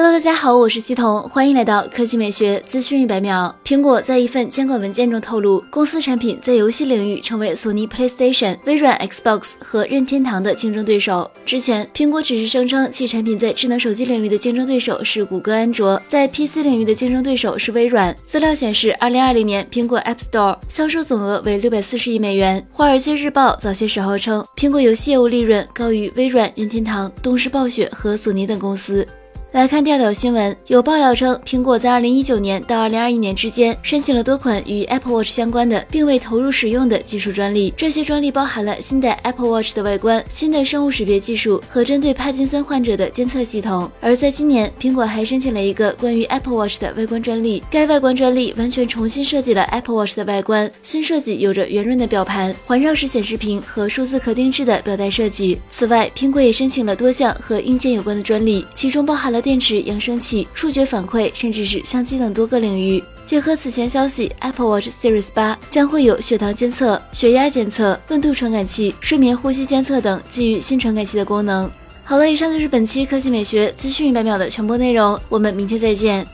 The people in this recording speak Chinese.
Hello，大家好，我是西彤，欢迎来到科技美学资讯一百秒。苹果在一份监管文件中透露，公司产品在游戏领域成为索尼 PlayStation、微软 Xbox 和任天堂的竞争对手。之前，苹果只是声称其产品在智能手机领域的竞争对手是谷歌安卓，在 PC 领域的竞争对手是微软。资料显示，二零二零年苹果 App Store 销售总额为六百四十亿美元。华尔街日报早些时候称，苹果游戏业务利润高于微软、任天堂、动视暴雪和索尼等公司。来看调调新闻，有爆料称，苹果在二零一九年到二零二一年之间申请了多款与 Apple Watch 相关的，并未投入使用的技术专利。这些专利包含了新的 Apple Watch 的外观、新的生物识别技术和针对帕金森患者的监测系统。而在今年，苹果还申请了一个关于 Apple Watch 的外观专利。该外观专利完全重新设计了 Apple Watch 的外观，新设计有着圆润的表盘、环绕式显示屏和数字可定制的表带设计。此外，苹果也申请了多项和硬件有关的专利，其中包含了。电池、扬声器、触觉反馈，甚至是相机等多个领域。结合此前消息，Apple Watch Series 八将会有血糖监测、血压监测、温度传感器、睡眠呼吸监测等基于新传感器的功能。好了，以上就是本期科技美学资讯一百秒的全部内容，我们明天再见。